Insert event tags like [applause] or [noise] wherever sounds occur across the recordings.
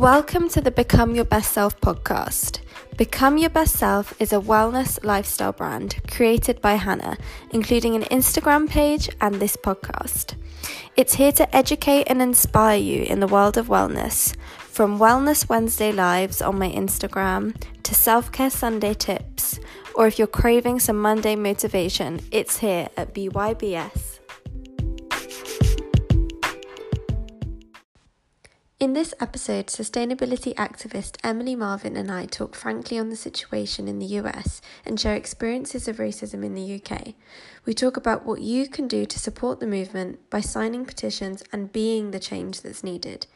Welcome to the Become Your Best Self podcast. Become Your Best Self is a wellness lifestyle brand created by Hannah, including an Instagram page and this podcast. It's here to educate and inspire you in the world of wellness, from Wellness Wednesday lives on my Instagram to self care Sunday tips, or if you're craving some Monday motivation, it's here at BYBS. In this episode, sustainability activist Emily Marvin and I talk frankly on the situation in the US and share experiences of racism in the UK. We talk about what you can do to support the movement by signing petitions and being the change that's needed.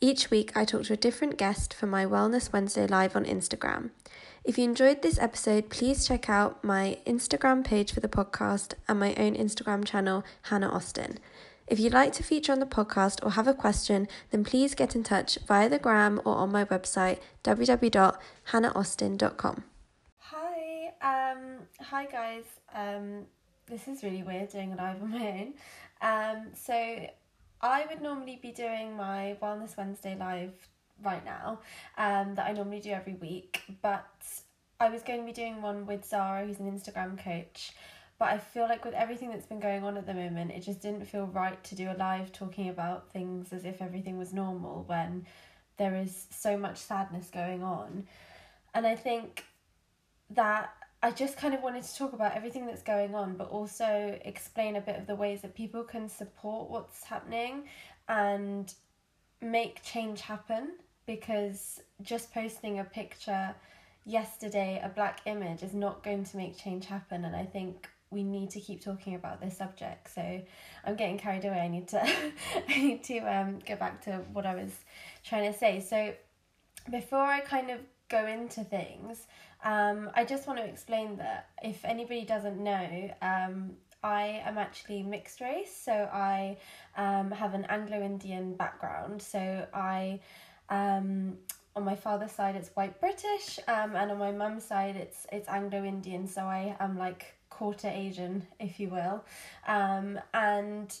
Each week, I talk to a different guest for my Wellness Wednesday live on Instagram. If you enjoyed this episode, please check out my Instagram page for the podcast and my own Instagram channel, Hannah Austin. If you'd like to feature on the podcast or have a question, then please get in touch via the gram or on my website www.hannahaustin.com. Hi, um, hi guys. Um, this is really weird doing a live on my own. Um, so I would normally be doing my Wellness Wednesday live right now, um, that I normally do every week, but I was going to be doing one with Zara, who's an Instagram coach. But I feel like with everything that's been going on at the moment, it just didn't feel right to do a live talking about things as if everything was normal when there is so much sadness going on. And I think that I just kind of wanted to talk about everything that's going on, but also explain a bit of the ways that people can support what's happening and make change happen because just posting a picture yesterday, a black image, is not going to make change happen. And I think we need to keep talking about this subject. So I'm getting carried away. I need to [laughs] I need to um go back to what I was trying to say. So before I kind of go into things, um, I just want to explain that if anybody doesn't know, um, I am actually mixed race. So I um, have an Anglo Indian background. So I um, on my father's side it's white British, um, and on my mum's side it's it's Anglo Indian. So I am like quarter Asian, if you will. Um, and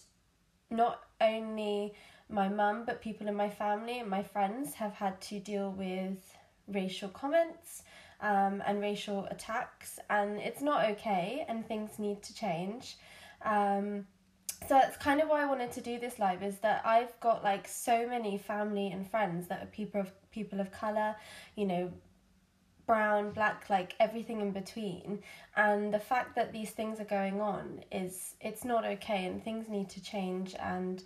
not only my mum, but people in my family and my friends have had to deal with racial comments um, and racial attacks, and it's not okay, and things need to change. Um, so that's kind of why I wanted to do this live is that I've got like so many family and friends that are people of people of color, you know, brown, black, like everything in between. And the fact that these things are going on is it's not okay and things need to change and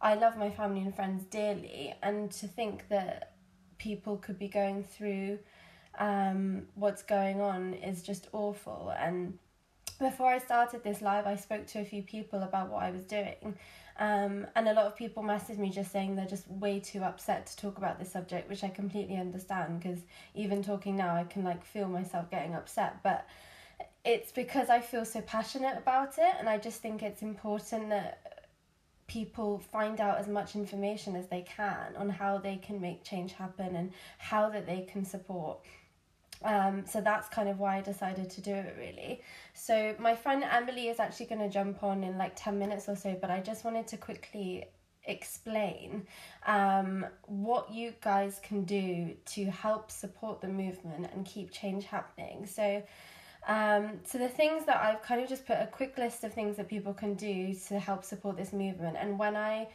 I love my family and friends dearly and to think that people could be going through um, what's going on is just awful and before I started this live I spoke to a few people about what I was doing um, and a lot of people messaged me just saying they're just way too upset to talk about this subject, which I completely understand because even talking now, I can like feel myself getting upset. But it's because I feel so passionate about it, and I just think it's important that people find out as much information as they can on how they can make change happen and how that they can support um, so that's kind of why I decided to do it really. So my friend Emily is actually going to jump on in like 10 minutes or so, but I just wanted to quickly explain um, what you guys can do to help support the movement and keep change happening. So um, so the things that I've kind of just put a quick list of things that people can do to help support this movement. And when I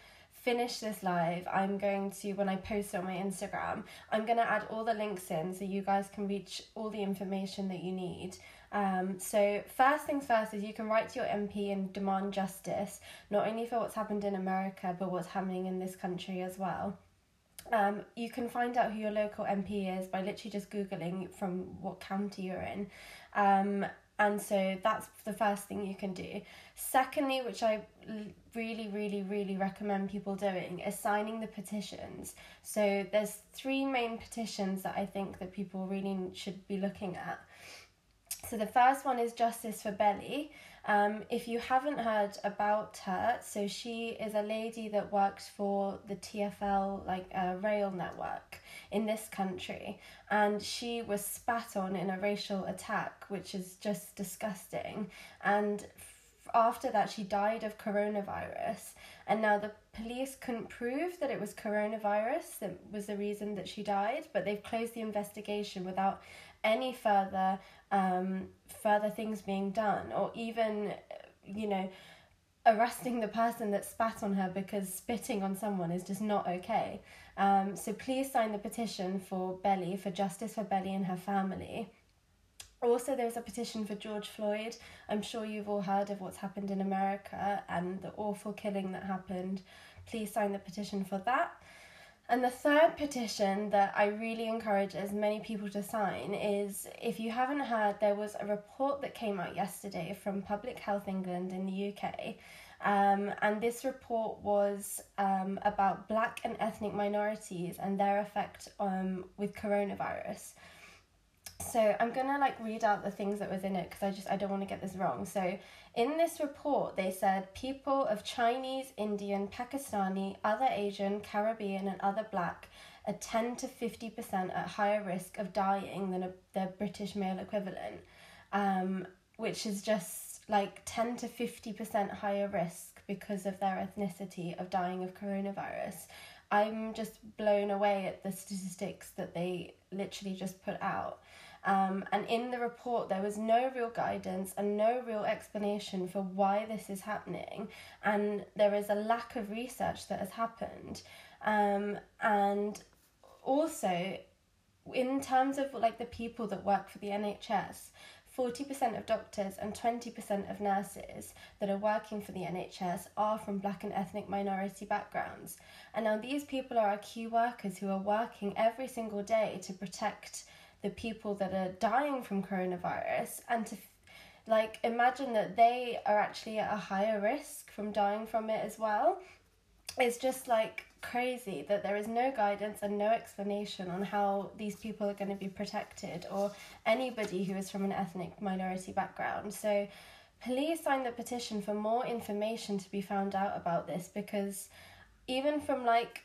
finish this live, I'm going to, when I post it on my Instagram, I'm going to add all the links in so you guys can reach all the information that you need. Um, so, first things first is you can write to your MP and demand justice, not only for what's happened in America, but what's happening in this country as well. Um, you can find out who your local MP is by literally just Googling from what county you're in. Um, and so that's the first thing you can do. Secondly, which I really, really, really recommend people doing, is signing the petitions. So there's three main petitions that I think that people really should be looking at. So the first one is Justice for Belly. Um, if you haven't heard about her, so she is a lady that works for the TFL like uh, rail network in this country, and she was spat on in a racial attack, which is just disgusting. And after that, she died of coronavirus, and now the police couldn't prove that it was coronavirus that was the reason that she died, but they've closed the investigation without any further um, further things being done, or even, you know, arresting the person that spat on her because spitting on someone is just not okay. Um, so please sign the petition for Belly, for justice for Belly and her family. Also, there's a petition for George Floyd. I'm sure you've all heard of what's happened in America and the awful killing that happened. Please sign the petition for that. And the third petition that I really encourage as many people to sign is if you haven't heard, there was a report that came out yesterday from Public Health England in the UK. Um, and this report was um, about black and ethnic minorities and their effect um, with coronavirus so I'm gonna like read out the things that was in it because I just I don't want to get this wrong. So in this report, they said people of Chinese, Indian, Pakistani, other Asian, Caribbean, and other black are 10 to 50% at higher risk of dying than a, the British male equivalent, um, which is just like 10 to 50% higher risk because of their ethnicity of dying of coronavirus. I'm just blown away at the statistics that they literally just put out. Um, and in the report, there was no real guidance and no real explanation for why this is happening. And there is a lack of research that has happened. Um, and also, in terms of like the people that work for the NHS, 40% of doctors and 20% of nurses that are working for the NHS are from black and ethnic minority backgrounds. And now these people are our key workers who are working every single day to protect the people that are dying from coronavirus and to like imagine that they are actually at a higher risk from dying from it as well. It's just like crazy that there is no guidance and no explanation on how these people are going to be protected or anybody who is from an ethnic minority background. So please sign the petition for more information to be found out about this because even from like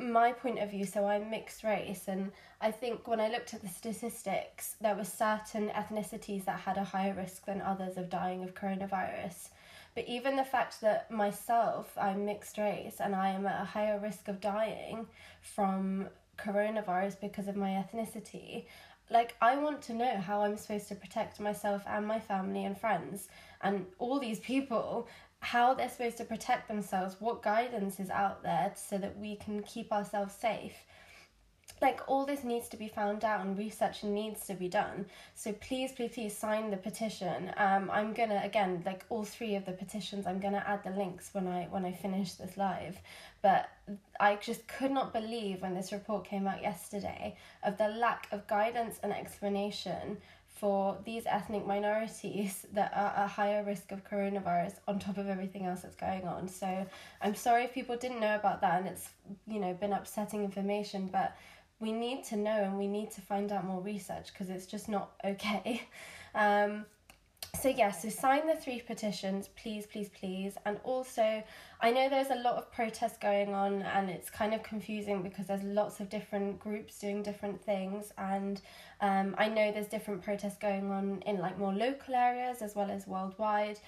my point of view, so I'm mixed race, and I think when I looked at the statistics, there were certain ethnicities that had a higher risk than others of dying of coronavirus. But even the fact that myself, I'm mixed race, and I am at a higher risk of dying from coronavirus because of my ethnicity, like I want to know how I'm supposed to protect myself and my family and friends and all these people how they're supposed to protect themselves, what guidance is out there so that we can keep ourselves safe. Like all this needs to be found out and research needs to be done. So please, please, please sign the petition. Um, I'm gonna again like all three of the petitions. I'm gonna add the links when I when I finish this live. But I just could not believe when this report came out yesterday of the lack of guidance and explanation for these ethnic minorities [laughs] that are at higher risk of coronavirus on top of everything else that's going on. So I'm sorry if people didn't know about that and it's you know been upsetting information, but we need to know and we need to find out more research because it's just not okay. [laughs] Um, so yeah, so sign the three petitions, please, please, please. And also, I know there's a lot of protests going on, and it's kind of confusing because there's lots of different groups doing different things. And um, I know there's different protests going on in like more local areas as well as worldwide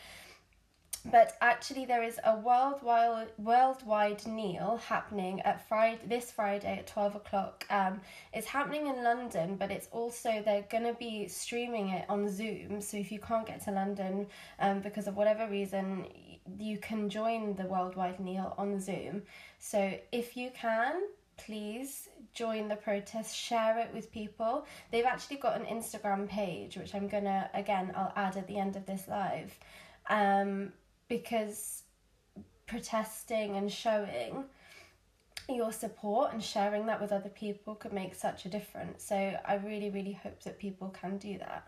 but actually there is a worldwide worldwide kneel happening at Friday this Friday at twelve o'clock. Um, it's happening in London, but it's also they're gonna be streaming it on Zoom. So if you can't get to London, um, because of whatever reason, you can join the worldwide kneel on Zoom. So if you can, please join the protest, share it with people. They've actually got an Instagram page, which I'm gonna again I'll add at the end of this live. Um, because protesting and showing your support and sharing that with other people could make such a difference. So I really, really hope that people can do that.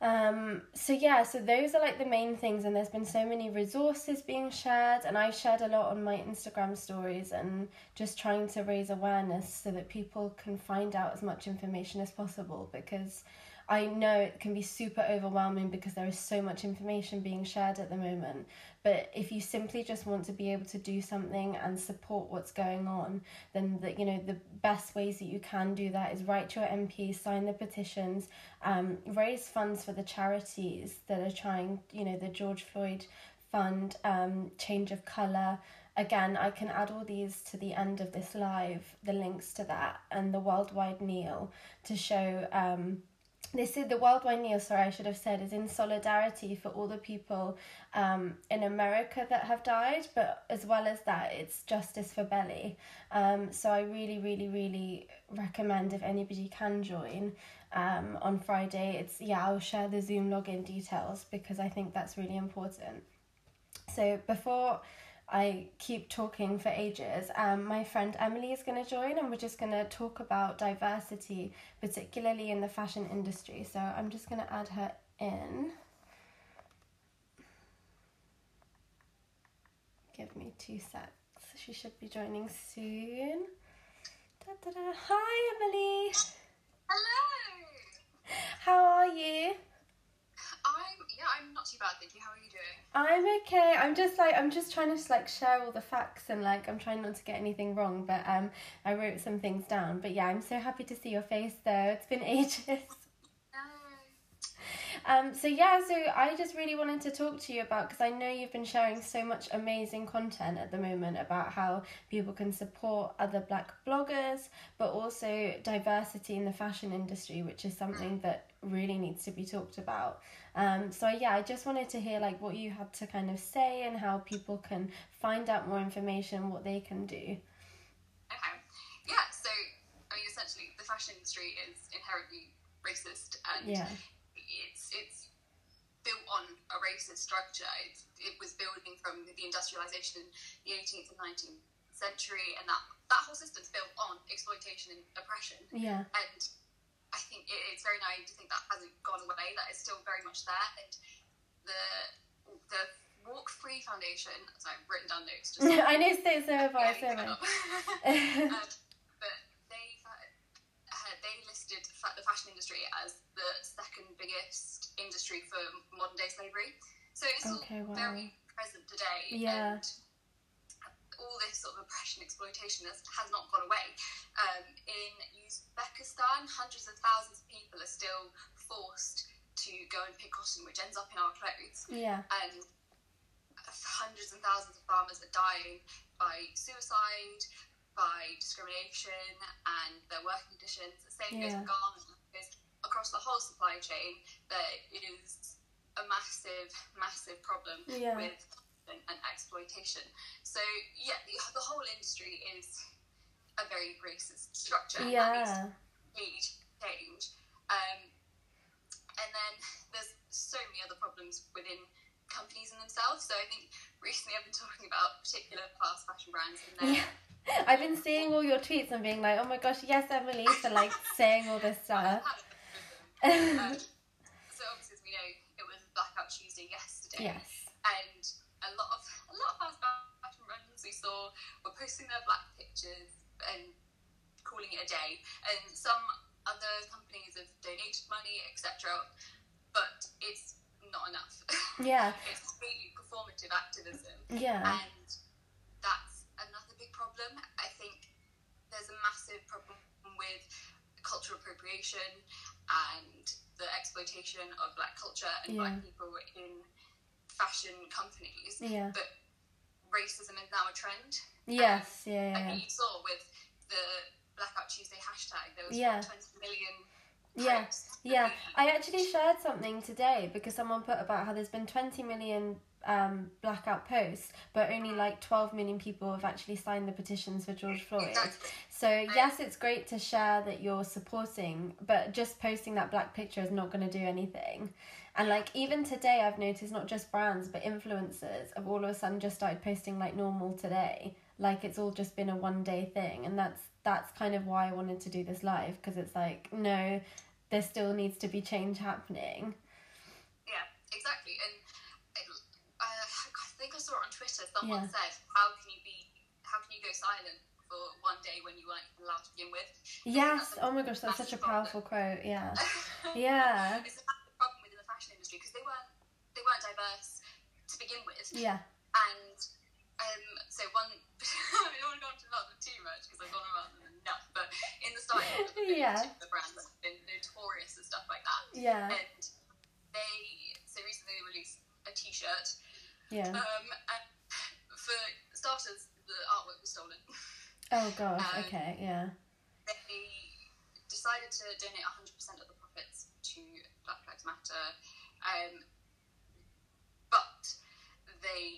Um, so yeah, so those are like the main things, and there's been so many resources being shared, and I shared a lot on my Instagram stories and just trying to raise awareness so that people can find out as much information as possible because I know it can be super overwhelming because there is so much information being shared at the moment. But if you simply just want to be able to do something and support what's going on, then the, you know the best ways that you can do that is write to your MP, sign the petitions, um, raise funds for the charities that are trying. You know the George Floyd Fund, um, Change of Colour. Again, I can add all these to the end of this live, the links to that, and the Worldwide Kneel to show. Um, this is the worldwide kneel sorry i should have said is in solidarity for all the people um, in america that have died but as well as that it's justice for belly. Um, so i really really really recommend if anybody can join um, on friday. It's yeah i'll share the zoom login details because i think that's really important. So before I keep talking for ages. Um, my friend Emily is going to join, and we're just going to talk about diversity, particularly in the fashion industry. So I'm just going to add her in. Give me two secs. She should be joining soon. Da, da, da. Hi, Emily. Hello. How are you? I'm yeah, I'm not too bad, thank you. How are you doing? I'm okay. I'm just like I'm just trying to like share all the facts and like I'm trying not to get anything wrong. But um, I wrote some things down. But yeah, I'm so happy to see your face though. It's been [laughs] ages. Um, so yeah, so I just really wanted to talk to you about because I know you've been sharing so much amazing content at the moment about how people can support other black bloggers, but also diversity in the fashion industry, which is something that really needs to be talked about. Um, so yeah, I just wanted to hear like what you had to kind of say and how people can find out more information, what they can do. Okay. Yeah. So I mean, essentially, the fashion industry is inherently racist, and Yeah. It's it's built on a racist structure. It, it was building from the industrialization in the 18th and 19th century, and that that whole system's built on exploitation and oppression. Yeah. And I think it, it's very naive to think that hasn't gone away. That is still very much there. And the the Walk Free Foundation, so I've written down notes. Just [laughs] I know so so have I, so Yeah, have I. [laughs] um, but they uh, they listed fa- the fashion industry as the second biggest industry for modern day slavery. So it's Okay, still wow. very present today. Yeah. And all this sort of oppression, exploitation has, has not gone away. Um, in Uzbekistan, hundreds of thousands of people are still forced to go and pick cotton, which ends up in our clothes Yeah. and hundreds and thousands of farmers are dying by suicide, by discrimination, and their working conditions. The same goes for garment workers. Across the whole supply chain, there is a massive, massive problem Yeah. with and, and exploitation. So, yeah, the, the whole industry is a very racist structure. and that needs Yeah. need change. Um, and then there's so many other problems within companies in themselves. So I think recently I've been talking about particular fast fashion brands and their Yeah. [laughs] I've been seeing all your tweets and being like, oh my gosh, yes, Emily, for like saying all this stuff. um, so obviously, as we know, it was Blackout Tuesday yesterday, yes. and a lot of a lot of fast fashion brands we saw were posting their black pictures and calling it a day, and some other companies have donated money, etc. But it's not enough. Yeah. [laughs] it's completely performative activism, Yeah. and that's another big problem. I think there's a massive problem with cultural appropriation and the exploitation of black culture and Yeah. black people in fashion companies. Yeah. But racism is now a trend. Yes. Yeah. I think you saw with the Blackout Tuesday hashtag, there was Yeah. 20 million Yeah. Yeah, I actually shared something today because someone put about how there's been 20 million um, blackout post, but only like 12 million people have actually signed the petitions for George Floyd. Exactly. So, yes, it's great to share that you're supporting, but just posting that black picture is not going to do anything. And like even today, I've noticed not just brands but influencers have all of a sudden just started posting like normal today, like it's all just been a one day thing, and that's that's kind of why I wanted to do this live because it's like no, there still needs to be change happening. Yeah, exactly. And uh, I think I saw it on Twitter. Someone Yeah. said, "How can you be? How can you go silent for one day when you weren't even allowed to begin with. Yes. Oh my gosh, that's such a powerful quote. Yeah. [laughs] Yeah. it's a massive problem within the fashion industry because they weren't they weren't diverse to begin with, Yeah. and um, so one. [laughs] I don't want to go into about them too much because I've gone about them enough, but in the style of the Yeah. brands that have been notorious and stuff like that, Yeah. and they so recently they released a T-shirt Yeah. um, and for starters, the artwork was stolen. Oh gosh. um, Okay. Yeah. They decided to donate 100% of the profits to Black Lives Matter, um, but they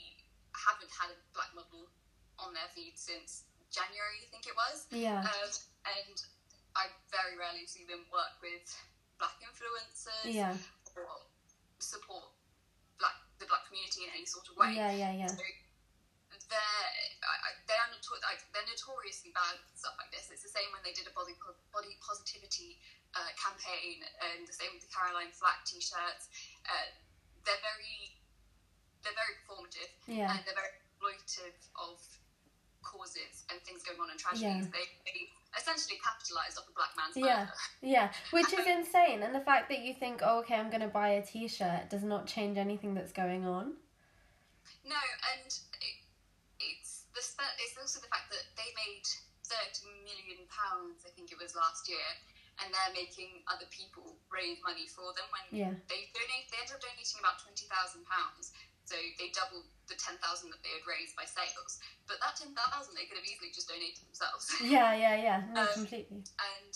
haven't had a black model on their feed since January, I think it was. Yeah. Um, and I very rarely see them work with black influencers Yeah. or support the black community in any sort of way. Yeah. Yeah. Yeah. So they're they're, notor- like, they're notoriously bad at stuff like this. It's the same when they did a body po- body positivity uh, campaign, and the same with the Caroline Flack t-shirts. Uh, they're very they're very performative, Yeah. and they're very exploitive of causes and things going on in tragedies. Yeah. They, they essentially capitalised off a black man's Yeah. murder. Yeah, [laughs] which is insane. And the fact that you think, oh, okay, I'm going to buy a t shirt does not change anything that's going on. No, and it, it's the it's also the fact that they made thirty million pounds, I think it was last year, and they're making other people raise money for them when Yeah. they donate. They ended up donating about twenty thousand pounds, so they doubled the ten thousand that they had raised by sales. But that ten thousand they could have easily just donated themselves. [laughs] Yeah, yeah, yeah. No, Um, completely. and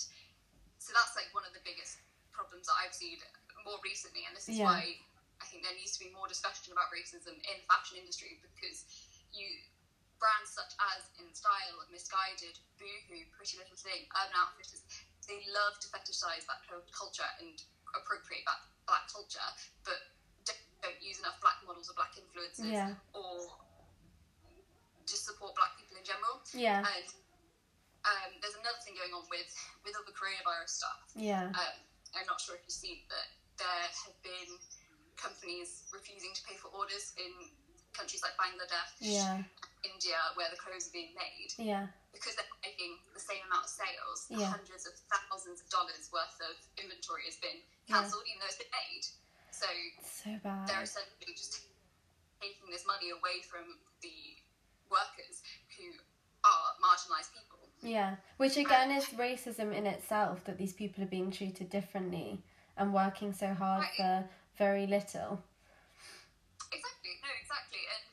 so that's like one of the biggest problems that I've seen more recently, and this is Yeah. why I think there needs to be more discussion about racism in the fashion industry because you brands such as In Style, Missguided, Boohoo, Pretty Little Thing, Urban Outfitters, they love to fetishize that culture and appropriate that black culture, but don't, use enough black models or black influencers Yeah. or just support black people in general. Yeah, And um, there's another thing going on with with all the coronavirus stuff. yeah, Um, I'm not sure if you've seen that there have been companies refusing to pay for orders in countries like Bangladesh, yeah, India, where the clothes are being made yeah, because they're making the same amount of sales. Yeah. Hundreds of thousands of dollars worth of inventory has been Yeah. cancelled, even though it's been made. So so they're bad. essentially just taking this money away from the workers who are marginalised people. Yeah, which again is racism in itself that these people are being treated differently and working so hard Right. for very little. Exactly, no, exactly. And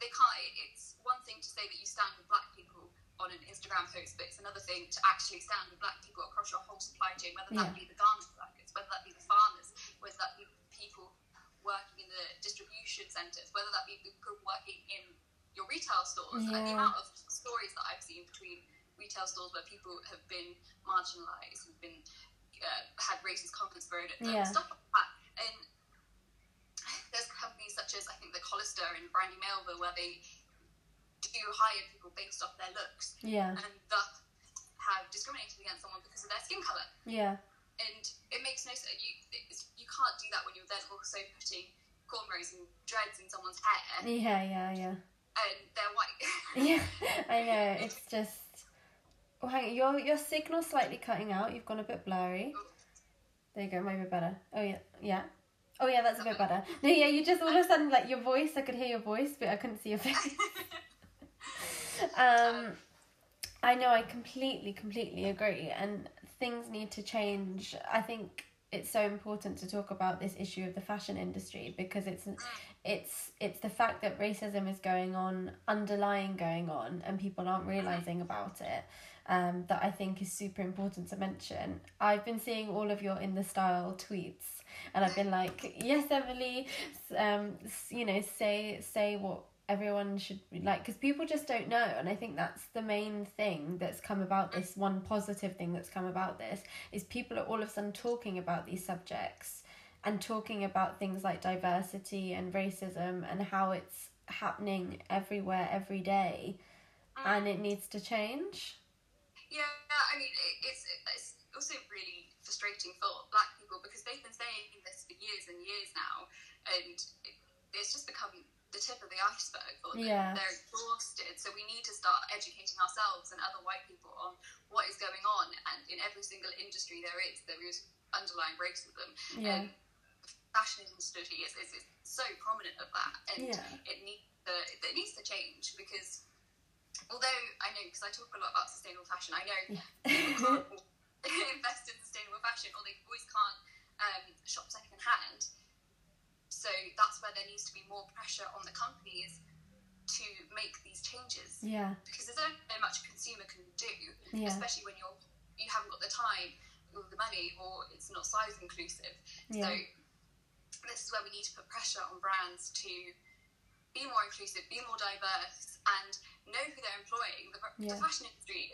they can't, it- it's one thing to say that you stand with black people on an Instagram post, but it's another thing to actually stand with black people across your whole supply chain, whether that Yeah. be the garment workers, whether that be the farmers, whether that be people working in the distribution centres, whether that be people working in your retail stores. And the amount of stories that I've seen between retail stores where people have been marginalised, have been uh, had racist comments thrown at them, Yeah. stuff like that. And there's companies such as I think the Hollister and Brandy Melville where they do hire people based off their looks Yeah, and thus have discriminated against someone because of their skin color. yeah, And it makes no sense. You, you can't do that when you're then also putting cornrows and dreads in someone's hair yeah, yeah, yeah. and they're white. [laughs] [laughs] Yeah, I know. It's just. Oh, hang on. Your your signal's slightly cutting out. You've gone a bit blurry. There you go. Maybe better. Oh yeah, yeah. Oh yeah, that's a bit better. [laughs] No, yeah. You just all of a sudden like your voice. I could hear your voice, but I couldn't see your face. um, I know. I completely, completely agree. And things need to change. I think it's so important to talk about this issue of the fashion industry because it's it's it's the fact that racism is going on underlying going on and people aren't realizing about it um, that i think is super important to mention i've been seeing all of your in the style tweets and i've been like yes emily um, you know say say what everyone should like because people just don't know and i think that's the main thing that's come about this one positive thing that's come about this is people are all of a sudden talking about these subjects and talking about things like diversity and racism and how it's happening everywhere every day and it um, needs to change. Yeah, I mean, it's, it's also really frustrating for black people because they've been saying this for years and years now, and it's just become the tip of the iceberg for them. Yeah. They're exhausted, so we need to start educating ourselves and other white people on what is going on. And in every single industry there is there is underlying racism Yeah. and fashion industry is, is, is so prominent of that and Yeah. it needs to it needs to change because although I know because I talk a lot about sustainable fashion I know [laughs] people [laughs] can't [laughs] invest in sustainable fashion or they always can't um, shop second hand so that's where there needs to be more pressure on the companies to make these changes yeah. because there's only so much a consumer can do Yeah. especially when you're you haven't got the time or the money or it's not size inclusive Yeah. so this is where we need to put pressure on brands to be more inclusive be more diverse and know who they're employing the, Yeah. the fashion industry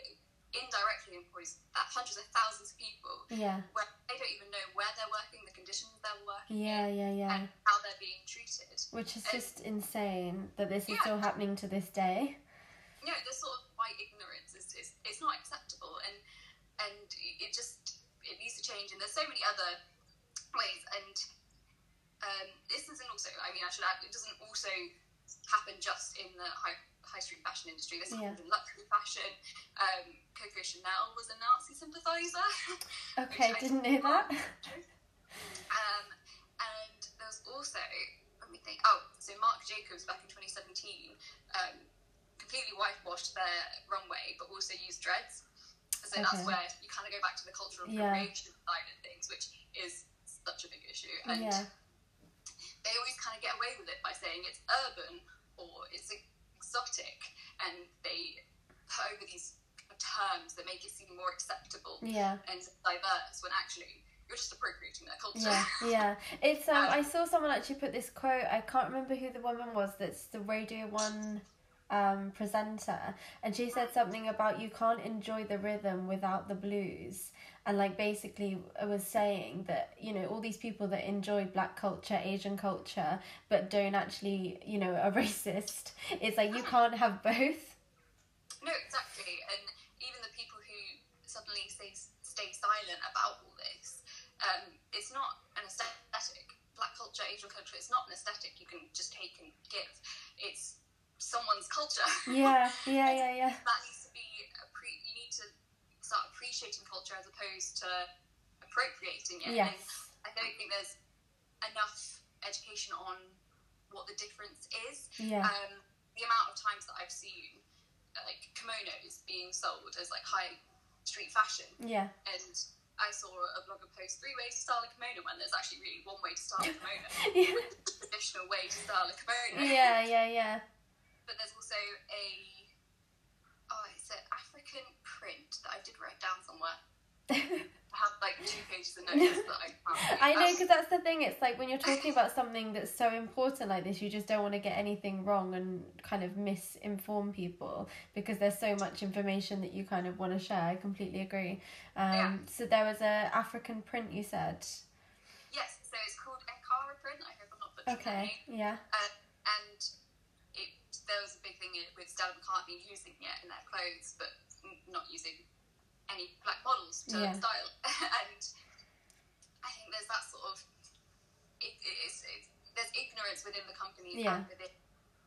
indirectly employs that hundreds of thousands of people Yeah. where they don't even know where they're working the conditions they're working Yeah. in Yeah. Yeah. and how they're being treated Which is just insane that this is still happening to this day. you know, this sort of white ignorance is, is it's not acceptable, and and it just it needs to change. And there's so many other ways, and um, this isn't also. I mean, I should add, it doesn't also happen just in the high high street fashion industry. This Yeah. happens in luxury fashion. Um, Coco Chanel was a Nazi sympathizer. [laughs] Okay, didn't know that. [laughs] Um, and there was also, let me think, oh, so Marc Jacobs back in 2017 um, completely whitewashed their runway, but also used dreads. So that's where you kind of go back to the cultural Yeah. appropriation side of things, which is such a big issue. And Yeah. they always kind of get away with it by saying it's urban or it's exotic, and they put over these terms that make it seem more acceptable Yeah. and diverse when actually you're just appropriating their culture. Yeah, [laughs] yeah. It's um. I saw someone actually put this quote. I can't remember who the woman was. That's the Radio One um presenter, and she said something about you can't enjoy the rhythm without the blues, and like basically it was saying that you know all these people that enjoy black culture, Asian culture, but don't actually you know are [laughs] racist. It's like you can't have both. No, exactly. And even the people who suddenly stay, stay silent about all this, um, it's not an aesthetic. Black culture, Asian culture, it's not an aesthetic you can just take and give. It's someone's culture. Yeah, [laughs] yeah, yeah, yeah. that needs to be, appre- you need to start appreciating culture as opposed to appropriating it. Yes. And I don't think there's enough education on what the difference is Yeah. um, the amount of times that I've seen like kimonos being sold as like high street fashion, Yeah. and I saw a blogger post three ways to style a kimono when there's actually really one way to style a kimono, [laughs] Yeah. the traditional way to style a kimono. Yeah, yeah, yeah. But there's also a it's an African print that I did write down somewhere. [laughs] I have like two pages of notes that I can't. I know because that's the thing. It's like when you're talking about something that's so important like this, you just don't want to get anything wrong and kind of misinform people because there's so much information that you kind of want to share. I completely agree. Um, Yeah. So there was a African print you said. Yes, so it's called Ankara print. I hope I'm not butchering the Okay. Yeah. Uh, and there was a big thing with Stella McCartney using it in their clothes, but not using any black models to Yeah. style. [laughs] and I think there's that sort of it, it's, it's, there's ignorance within the companies Yeah. and within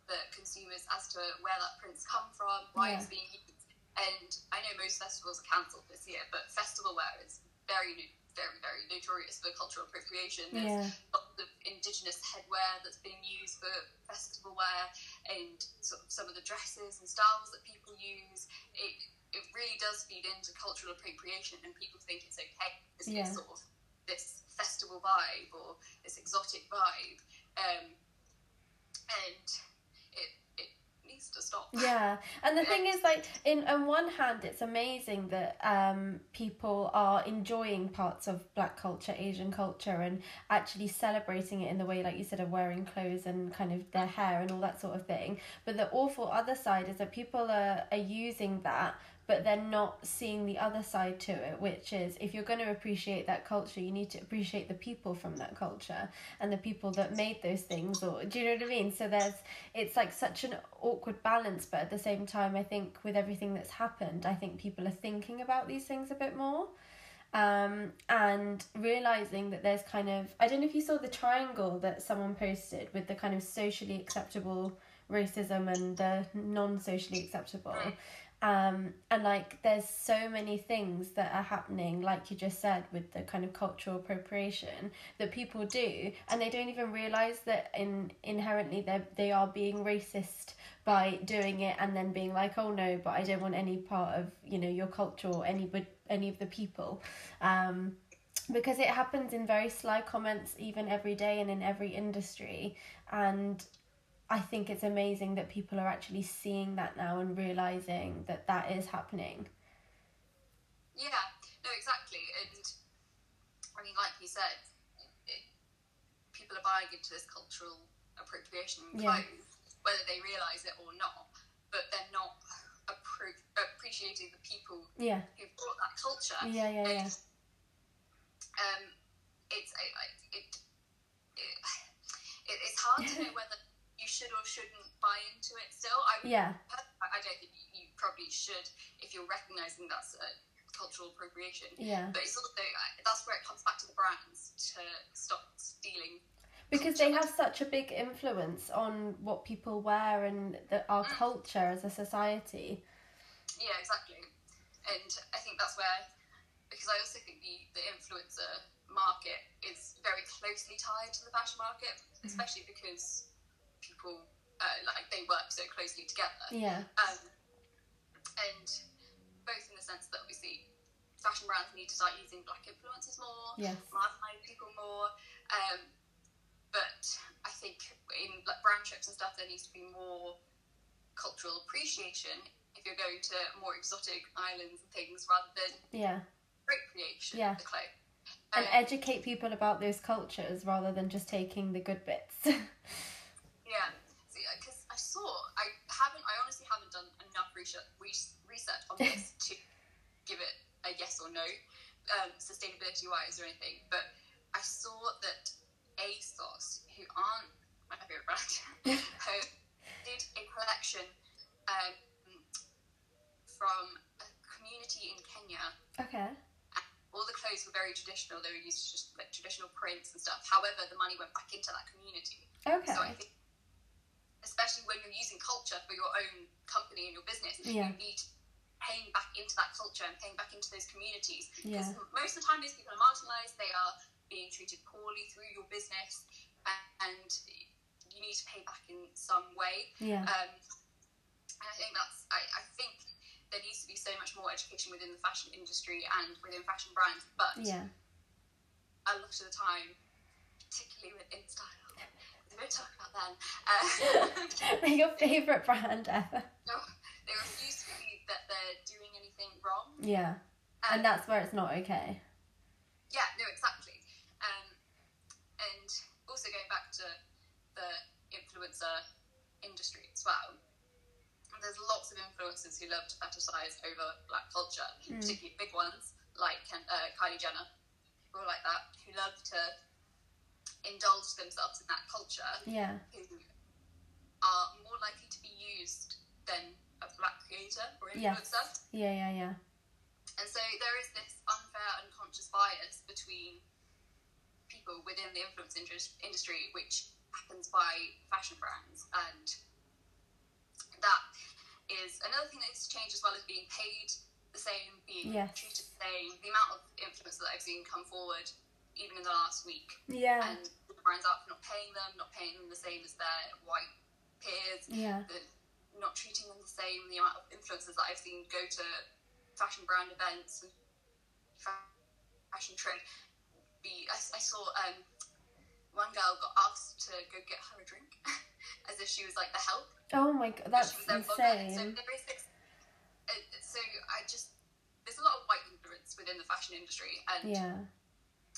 the consumers as to where that print's come from, why Yeah. it's being used. And I know most festivals are cancelled this year, but festival wear is very, no- very, very notorious for cultural appropriation. There's Yeah. lots of indigenous headwear that's being used for festival wear and sort of some of the dresses and styles that people use. It it really does feed into cultural appropriation and people think it's okay because Yeah. it's sort of this festival vibe or this exotic vibe. Um, and it needs to stop. [laughs] Yeah, and the thing is, like, in on one hand, it's amazing that um, people are enjoying parts of Black culture, Asian culture, and actually celebrating it in the way, like you said, of wearing clothes and kind of their hair and all that sort of thing. But the awful other side is that people are are using that. But they're not seeing the other side to it, which is if you're going to appreciate that culture, you need to appreciate the people from that culture and the people that made those things. Or do you know what I mean? So there's it's like such an awkward balance but at the same time i think with everything that's happened i think people are thinking about these things a bit more um, and realizing that there's kind of i don't know if you saw the triangle that someone posted with the kind of socially acceptable racism and the non-socially acceptable Um, and like there's so many things that are happening, like you just said, with the kind of cultural appropriation that people do, and they don't even realize that in inherently they they are being racist by doing it and then being like, oh no, but I don't want any part of you know your culture or any any of the people. Um, because it happens in very sly comments even every day and in every industry and I think it's amazing that people are actually seeing that now and realizing that that is happening. Yeah, no, exactly. And I mean, like you said, it, people are buying into this cultural appropriation yeah. whether they realize it or not, but they're not appro- appreciating the people yeah. who brought that culture. Yeah, yeah, and, yeah. Um, it's it, it, it, it's hard to know [laughs] whether should or shouldn't buy into it still. I, yeah. I don't think you, probably should if you're recognizing that's a cultural appropriation. Yeah. But it's also, that's where it comes back to the brands to stop stealing. Because they have such a big influence on what people wear and the, our mm. culture as a society. Yeah, exactly. And I think that's where, because I also think the, the influencer market is very closely tied to the fashion market, mm-hmm. especially because people uh, like they work so closely together. Yeah. Um, and both in the sense that obviously fashion brands need to start using black influencers more, yes. marginalised people more. Um, but I think in like, brand trips and stuff, there needs to be more cultural appreciation if you're going to more exotic islands and things rather than yeah appropriation yeah. the clothes. And um, educate people about those cultures rather than just taking the good bits. [laughs] research, research on this [laughs] to give it a yes or no, um, sustainability wise or anything. But I saw that ASOS, who aren't my favorite brand, [laughs] did a collection um, from a community in Kenya. Okay. All the clothes were very traditional. They were used just like traditional prints and stuff. However, the money went back into that community. Okay. So I think especially when you're using culture for your own company and your business, yeah. you need paying back into that culture and paying back into those communities. Because yeah. most of the time, these people are marginalised, they are being treated poorly through your business, and you need to pay back in some way. Yeah. Um, and I think that's, I, I think there needs to be so much more education within the fashion industry and within fashion brands, but yeah. a lot of the time, particularly with InStyle, we won't talk about them. Uh, [laughs] your favourite brand ever. No, they refuse to believe that they're doing anything wrong. Yeah. Um, and that's where it's not okay. Yeah, no, exactly. Um, and also going back to the influencer industry as well, there's lots of influencers who love to fetishize over black culture, mm. particularly big ones like uh, Kylie Jenner, people like that, who love to indulge themselves in that culture yeah. who are more likely to be used than a black creator or influencer. Yes. Yeah, yeah, yeah. And so there is this unfair unconscious bias between people within the influence industry, which happens by fashion brands, and that is another thing that needs to change as well as being paid the same, being yes. treated the same. The amount of influence that I've seen come forward even in the last week. Yeah. And brands out for not paying them, not paying them the same as their white peers. Yeah. not treating them the same. The amount of influencers that I've seen go to fashion brand events and fashion trade. Be I, I saw um, one girl got asked to go get her a drink, [laughs] as if she was like the help. Oh my god, that's insane. So uh, so I just there's a lot of white influence within the fashion industry, and yeah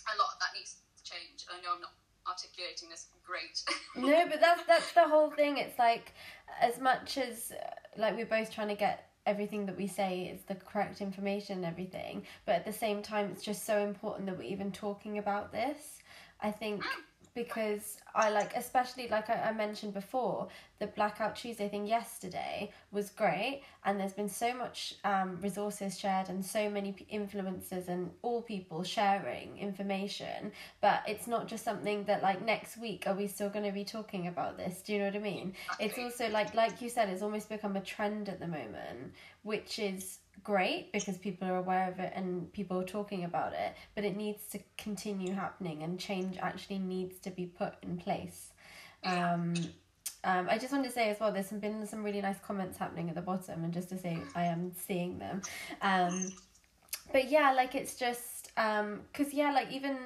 a lot of that needs to change. I know I'm not articulating this great. [laughs] no, but that's that's the whole thing. It's like as much as like we're both trying to get everything that we say is the correct information and everything, but at the same time, it's just so important that we're even talking about this. I think. Mm. Because I like, especially like I, I mentioned before, the Blackout Tuesday thing yesterday was great, and there's been so much um, resources shared and so many influencers and all people sharing information. But it's not just something that like next week are we still going to be talking about this? Do you know what I mean? It's also like like you said, it's almost become a trend at the moment, which is great because people are aware of it and people are talking about it but it needs to continue happening and change actually needs to be put in place um, um, I just want to say as well, there's some, been some really nice comments happening at the bottom, and just to say I am seeing them. Um, but yeah, like it's just because yeah, like even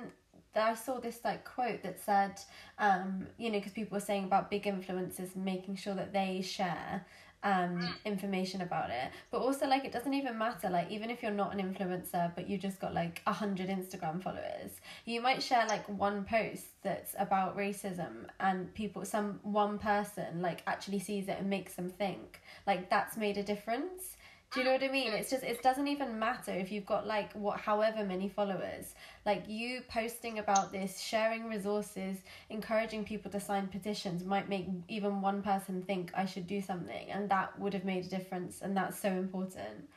I saw this like quote that said, um, you know, because people were saying about big influencers making sure that they share um, information about it. But also, like, it doesn't even matter. Like, even if you're not an influencer, but you just got like a hundred Instagram followers, you might share like one post that's about racism, and people, some one person, like, actually sees it and makes them think. Like, that's made a difference. Do you know what I mean? It's just it doesn't even matter if you've got like what however many followers. Like you posting about this, sharing resources, encouraging people to sign petitions might make even one person think I should do something and that would have made a difference and that's so important.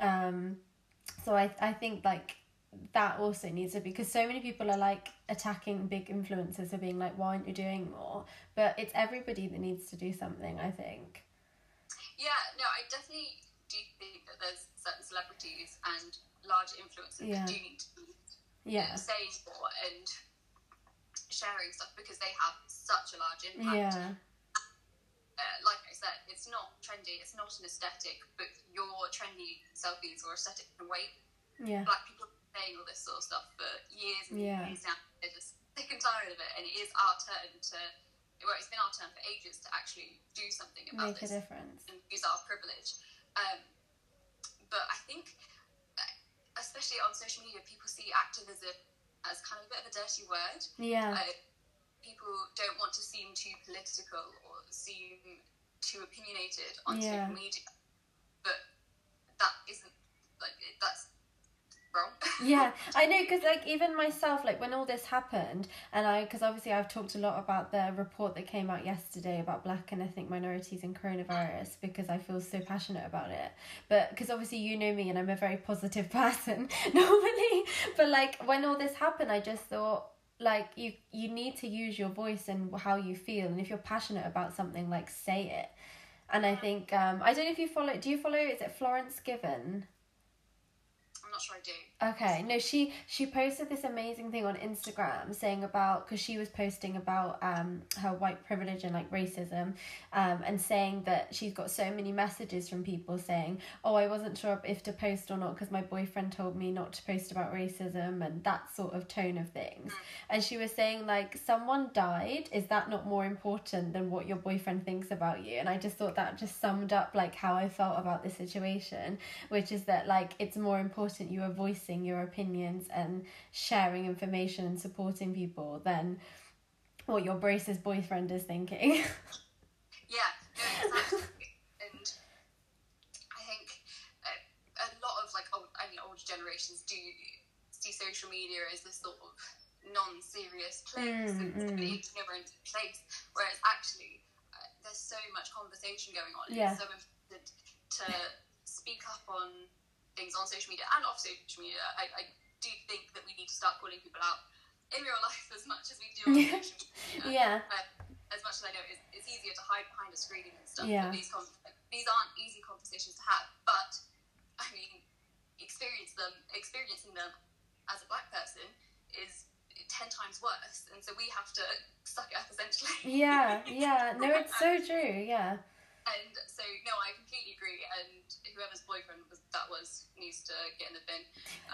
Um so I I think like that also needs to be because so many people are like attacking big influencers or being like why aren't you doing more but it's everybody that needs to do something i think Yeah, no, I definitely there's certain celebrities and large influencers Yeah. that do need to be yeah saying more and sharing stuff because they have such a large impact. yeah Uh, like I said, it's not trendy, it's not an aesthetic, but your trendy selfies or aesthetic can wait. yeah Black people have been saying all this sort of stuff for years and Yeah. years now. They're just sick and tired of it, and it is our turn to. Well, it's been our turn for ages to actually do something about make a this difference and use our privilege. Um, but I think, uh, especially on social media, people see activism as kind of a bit of a dirty word. yeah Uh, people don't want to seem too political or seem too opinionated on Yeah. social media, but that isn't like that's wrong. yeah [laughs] i know because like even myself like when all this happened and i because obviously i've talked a lot about the report that came out yesterday about black and ethnic minorities and coronavirus because i feel so passionate about it. But because obviously you know me and i'm a very positive [laughs] person [laughs] normally but like when all this happened i just thought like you you need to use your voice and how you feel and if you're passionate about something like say it. And i think um i don't know if you follow do you follow is it florence given I'm not sure I do. Okay, no, she she posted this amazing thing on Instagram saying about because she was posting about um her white privilege and like racism, um and saying that she's got so many messages from people saying, oh, I wasn't sure if to post or not because my boyfriend told me not to post about racism and that sort of tone of things, and she was saying like someone died, is that not more important than what your boyfriend thinks about you? And I just thought that just summed up like how I felt about the situation, which is that like it's more important you are voicing your opinions and sharing information and supporting people than what your braces boyfriend is thinking. [laughs] Yeah, no, exactly. and I think uh, a lot of like old, I mean, older generations do see social media as this sort of non-serious place Mm, and mm. an ignorant place, whereas actually uh, there's so much conversation going on. Yeah. It's so important to speak up on things on social media and off social media. I, I do think that we need to start calling people out in real life as much as we do on social media yeah, But as much as I know, it's, it's easier to hide behind a screen and stuff. Yeah. But these con- these aren't easy conversations to have. But I mean, experience them, experiencing them as a black person is ten times worse, and so we have to suck it up essentially. yeah, [laughs] yeah. No, it's so [laughs] true. Yeah, And so no, I completely agree. And whoever's boyfriend was that was needs to get in the bin,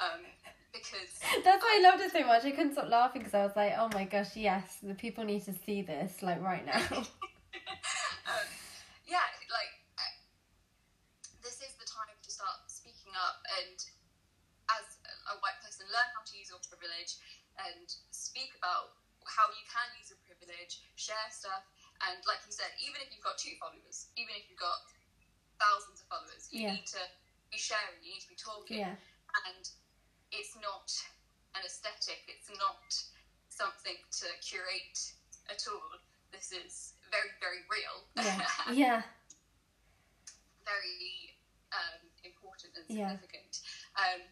um, because that's why I loved it so much. I couldn't stop laughing because I was like, oh my gosh, yes, the people need to see this like right now. [laughs] um, yeah, like uh, this is the time to start speaking up and as a white person learn how to use your privilege and speak about how you can use your privilege, share stuff, and like you said, even if you've got two followers, even if you've got thousands of followers, you Yeah. need to be sharing, you need to be talking, yeah, and it's not an aesthetic, it's not something to curate at all. This is very, very real. Yeah. [laughs] yeah. very um, important and Yeah. significant. Um,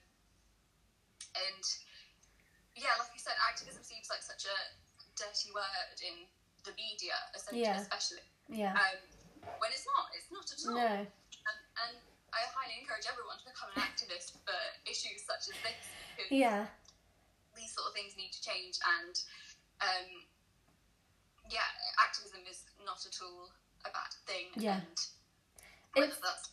and yeah, like I said, activism seems like such a dirty word in the media, essentially, Yeah. especially. Yeah. Um, when it's not, it's not at all. No. And, and I highly encourage everyone to become an activist for issues such as this Yeah. these sort of things need to change. And um, yeah, activism is not at all a bad thing. Yeah. And whether It's- that's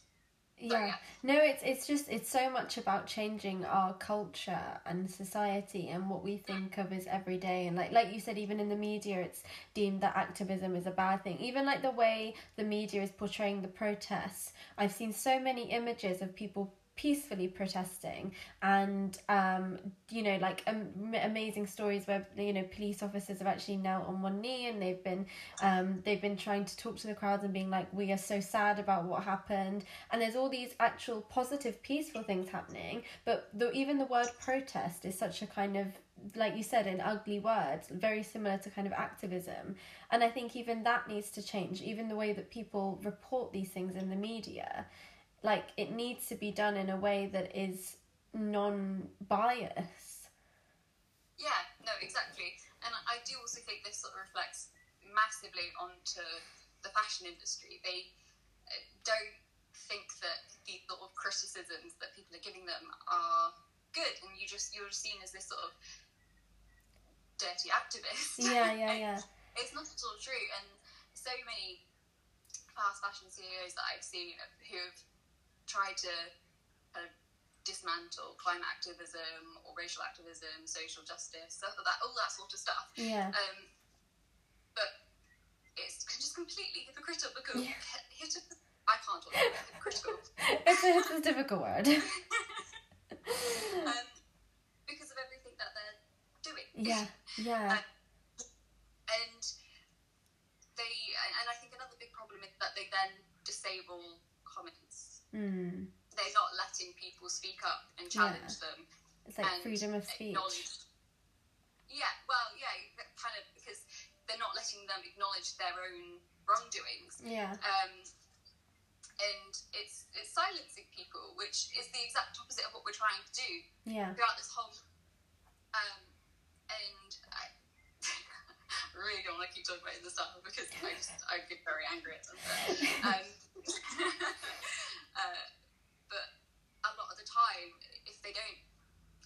Yeah. No, it's it's just it's so much about changing our culture and society and what we think of as everyday and like like you said even in the media it's deemed that activism is a bad thing. Even like the way the media is portraying the protests. I've seen so many images of people peacefully protesting and um you know like am- amazing stories where you know police officers have actually knelt on one knee and they've been um they've been trying to talk to the crowds and being like we are so sad about what happened. And there's all these actual positive peaceful things happening but the, even the word protest is such a kind of like you said an ugly word very similar to kind of activism. And i think even that needs to change even the way that people report these things in the media like it needs to be done in a way that is non-biased Yeah, no, exactly. And I do also think this sort of reflects massively onto the fashion industry. They uh, don't think that these sort of criticisms that people are giving them are good, and you just you're seen as this sort of dirty activist. yeah yeah [laughs] yeah it's not at all true, and so many fast fashion CEOs that I've seen who have tried to kind of dismantle climate activism or racial activism, social justice, stuff like that, all that sort of stuff. yeah Um, but it's just completely hypocritical. Because Yeah. hit- I can't talk about hypocritical. [laughs] it's a, it's a difficult word [laughs] um, because of everything that they're doing. yeah yeah and they and and I think another big problem is that they then disable comments. Mm. They're not letting people speak up and challenge them. it's like freedom of speech Yeah, well, yeah, kind of because they're not letting them acknowledge their own wrongdoings. yeah Um, and it's it's silencing people, which is the exact opposite of what we're trying to do yeah throughout this whole um and I [laughs] really don't want to keep talking about it in the style because I just I get very angry at them. But, um, [laughs] [laughs] uh, but a lot of the time, if they don't,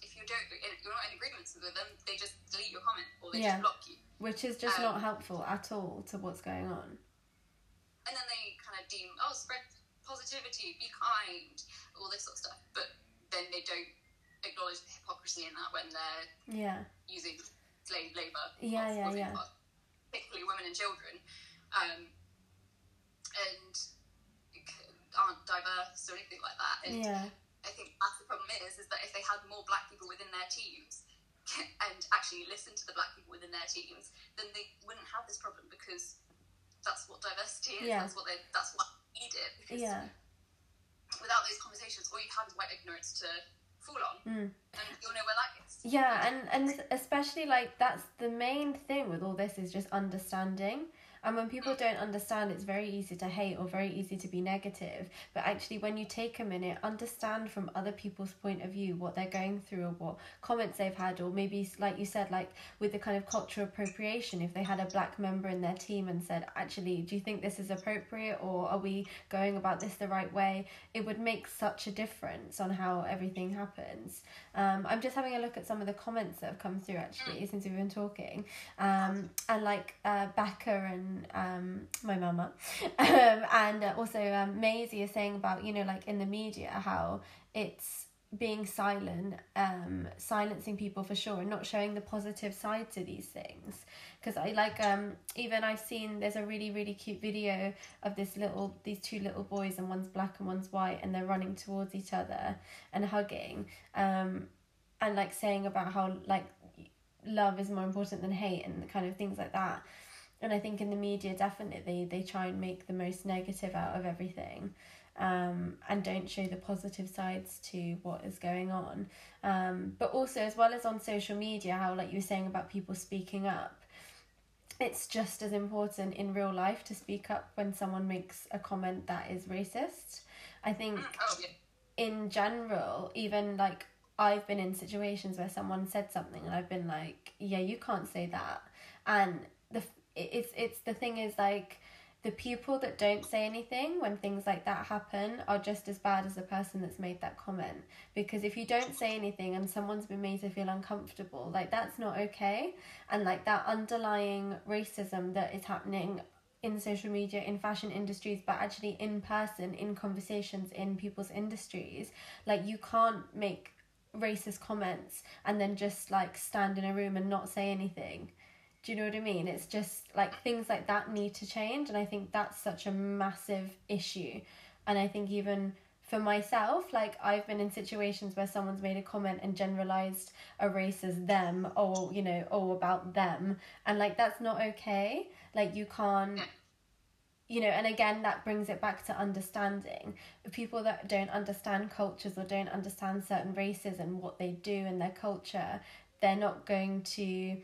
if you don't, you're not in agreement with them, they just delete your comment or they Yeah. just block you, which is just Um, not helpful at all to what's going on and then they kind of deem oh spread positivity, be kind, all this sort of stuff, but then they don't acknowledge the hypocrisy in that when they're yeah using slave labour, Yeah, yeah, yeah. particularly women and children, um, and aren't diverse or anything like that. And yeah I think that's the problem is, is that if they had more black people within their teams [laughs] and actually listened to the black people within their teams, then they wouldn't have this problem because that's what diversity is. Yeah. That's what they. That's what we needed. Because yeah without those conversations, all you had was white ignorance to fall on, Mm. and you'll know where that is. Yeah, and and especially like that's the main thing with all this is just understanding. And when people don't understand, it's very easy to hate or very easy to be negative. But actually, when you take a minute, understand from other people's point of view what they're going through or what comments they've had, or maybe, like you said, like with the kind of cultural appropriation, if they had a black member in their team and said, actually, do you think this is appropriate or are we going about this the right way? It would make such a difference on how everything happens. Um, I'm just having a look at some of the comments that have come through actually since we've been talking, um, and like uh, Becca and um, my mama, [laughs] um, and uh, also um, Maisie is saying about you know like in the media how it's being silent, um, silencing people for sure, and not showing the positive side to these things. Because I like um even I've seen there's a really really cute video of this little these two little boys and one's black and one's white and they're running towards each other and hugging um and like saying about how like love is more important than hate and kind of things like that and i think in the media definitely they try and make the most negative out of everything um, and don't show the positive sides to what is going on. Um, but also, as well as on social media, how, like you were saying about people speaking up, it's just as important in real life to speak up when someone makes a comment that is racist. I think Oh, yeah. in general, even like I've been in situations where someone said something and I've been like, yeah, you can't say that. And it's it's the thing is like the people that don't say anything when things like that happen are just as bad as the person that's made that comment. Because if you don't say anything and someone's been made to feel uncomfortable like that's not okay. And like that underlying racism that is happening in social media in fashion industries but actually in person in conversations in people's industries like you can't make racist comments and then just like stand in a room and not say anything do you know what I mean? It's just like things like that need to change, and I think that's such a massive issue. And I think even for myself, like I've been in situations where someone's made a comment and generalized a race as them, or you know, or about them, and like that's not okay. Like you can't. You know, and again, that brings it back to understanding. People that don't understand cultures or don't understand certain races and what they do in their culture, they're not going to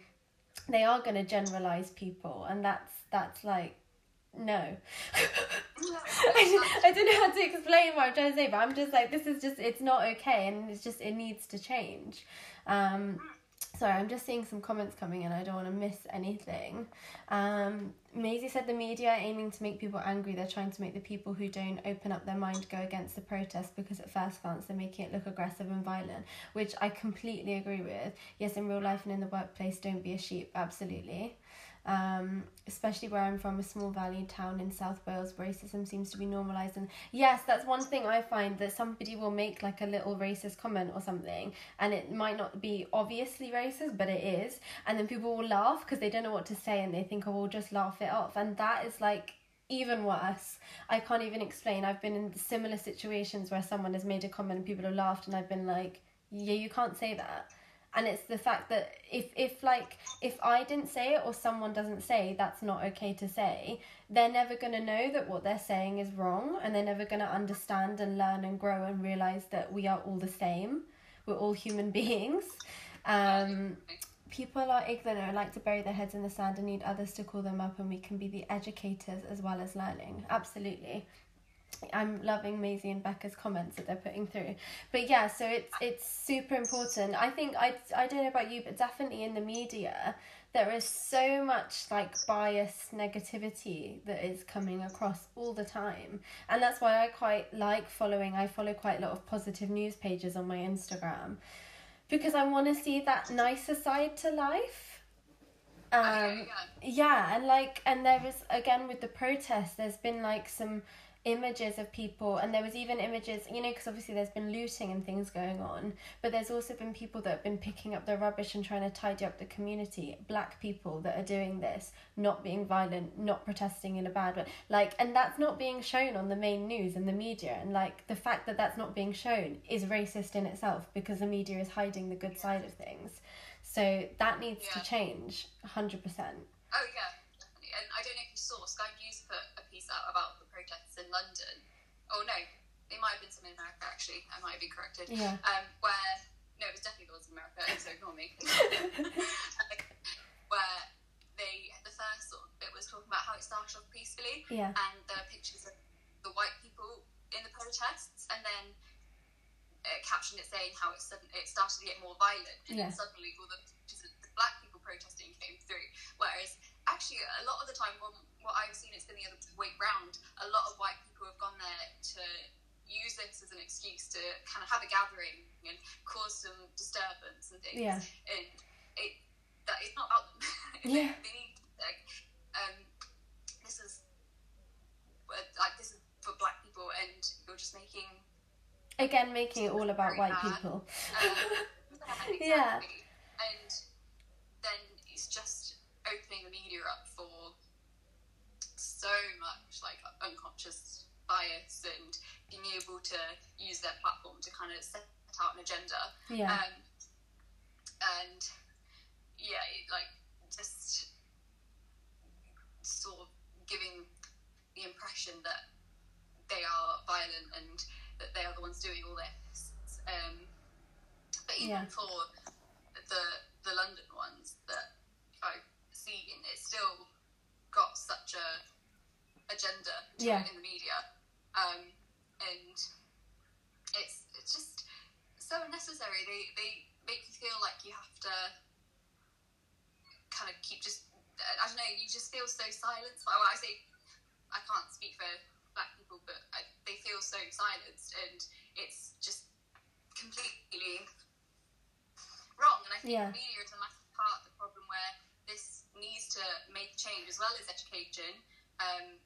they are going to generalize people and that's that's like no. [laughs] I, I don't know how to explain what i'm trying to say but i'm just like this is just it's not okay and it's just it needs to change. Um sorry i'm just seeing some comments coming in i don't want to miss anything um Maisie said the media are aiming to make people angry. They're trying to make the people who don't open up their mind go against the protest because at first glance they're making it look aggressive and violent, which I completely agree with. Yes, in real life and in the workplace, don't be a sheep, absolutely. Um, especially where I'm from, a small valley town in South Wales, racism seems to be normalised. And yes, that's one thing I find that somebody will make like a little racist comment or something, and it might not be obviously racist, but it is. And then people will laugh because they don't know what to say and they think, oh, we'll just laugh it off. And that is like even worse. I can't even explain. I've been in similar situations where someone has made a comment and people have laughed, and I've been like, yeah, you can't say that and it's the fact that if if like if i didn't say it or someone doesn't say that's not okay to say they're never going to know that what they're saying is wrong and they're never going to understand and learn and grow and realize that we are all the same. We're all human [laughs] beings. Um people are ignorant. And like to bury their heads in the sand and need others to call them up and we can be the educators as well as learning. Absolutely I'm loving Maisie and Becca's comments that they're putting through. But yeah, so it's it's super important. I think I I don't know about you, but definitely in the media there is so much like bias negativity that is coming across all the time. And that's why I quite like following I follow quite a lot of positive news pages on my Instagram because I want to see that nicer side to life. Um yeah. and like and there is again with the protests there's been like some images of people and there was even images you know because obviously there's been looting and things going on but there's also been people that have been picking up the rubbish and trying to tidy up the community black people that are doing this not being violent not protesting in a bad way. Like and that's not being shown on the main news and the media and like the fact that that's not being shown is racist in itself because the media is hiding the good side of things. So that needs to change 100% Oh yeah, definitely. And I don't know if you saw Sky News put a piece out about in London. Oh no, it might have been some in America actually. I might have been corrected. Yeah. Um, where no, it was definitely the ones in America. [laughs] So ignore me. [laughs] where they the first sort of bit was talking about how it started off peacefully yeah and the pictures of the white people in the protests, and then uh, captioned it saying how it sudden it started to get more violent, and Yeah. then suddenly all the the black people protesting came through. Whereas actually, a lot of the time, what, what I've seen, it's been the other way round. A lot of white people have gone there to use this as an excuse to kind of have a gathering and cause some disturbance and things. Yeah. And it that it's not about [laughs] them. Yeah. they need like um this is like this is for black people and you're just making again making it all about white bad. people um, [laughs] exactly. Yeah. and then it's just opening the media up for so much like unconscious bias and being able to use their platform to kind of set out an agenda yeah um, and yeah, it, like just sort of giving the impression that they are violent and that they are the ones doing all this. Um, but even Yeah. for the the London ones that I've seen, it's still got such a agenda Yeah. in the media, um, and it's it's just so unnecessary. They they make you feel like you have to kind of keep just I don't know. You just feel so silenced. Well, I say I can't speak for black people, but I, they feel so silenced, and it's just completely wrong. And I think Yeah. the media is a massive part of the problem where this needs to make change as well as education, um,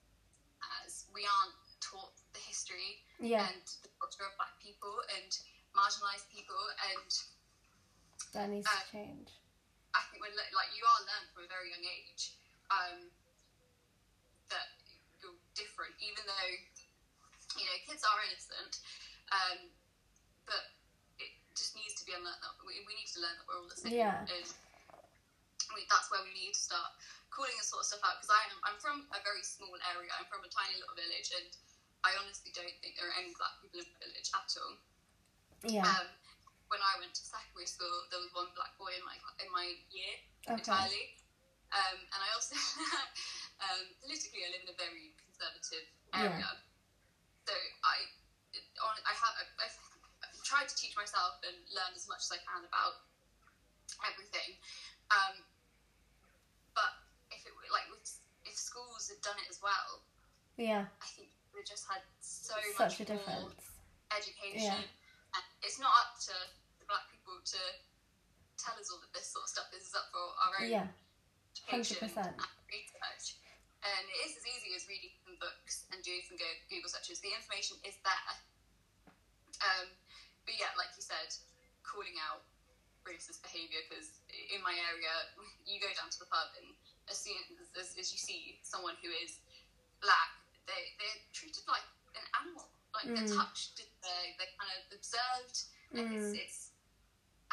as we aren't taught the history Yeah, and the culture of black people and marginalised people, and that needs uh, to change. I think when like you are learned from a very young age um, that you're different, even though you know kids are innocent, um, but it just needs to be unlearned. That we, we need to learn that we're all the same. Yeah. And we, that's where we need to start calling this sort of stuff out because I am I'm from a very small area. I'm from a tiny little village, and I honestly don't think there are any black people in the village at all. Yeah, Um, when I went to secondary school, there was one black boy in my in my year okay. entirely. Um, and I also, [laughs] um, politically, I live in a very conservative area. So I, on, I have, I've, I've tried to teach myself and learn as much as I can about everything. Um, but if it were like with, if schools had done it as well, Yeah, I think we just had so such much a more difference. education. Yeah. And it's not up to the black people to tell us all that this sort of stuff is up for our own Yeah, education 100%. and research. And it is as easy as reading some books and doing some Google searches. The information is there. Um, but yeah, like you said, calling out racist behaviour because in my area, [laughs] you go down to the pub and as soon as, as, as you see someone who is black, they, they're treated like an animal. Like they're Mm. touched, they're, they're kind of observed. It's, Mm. it's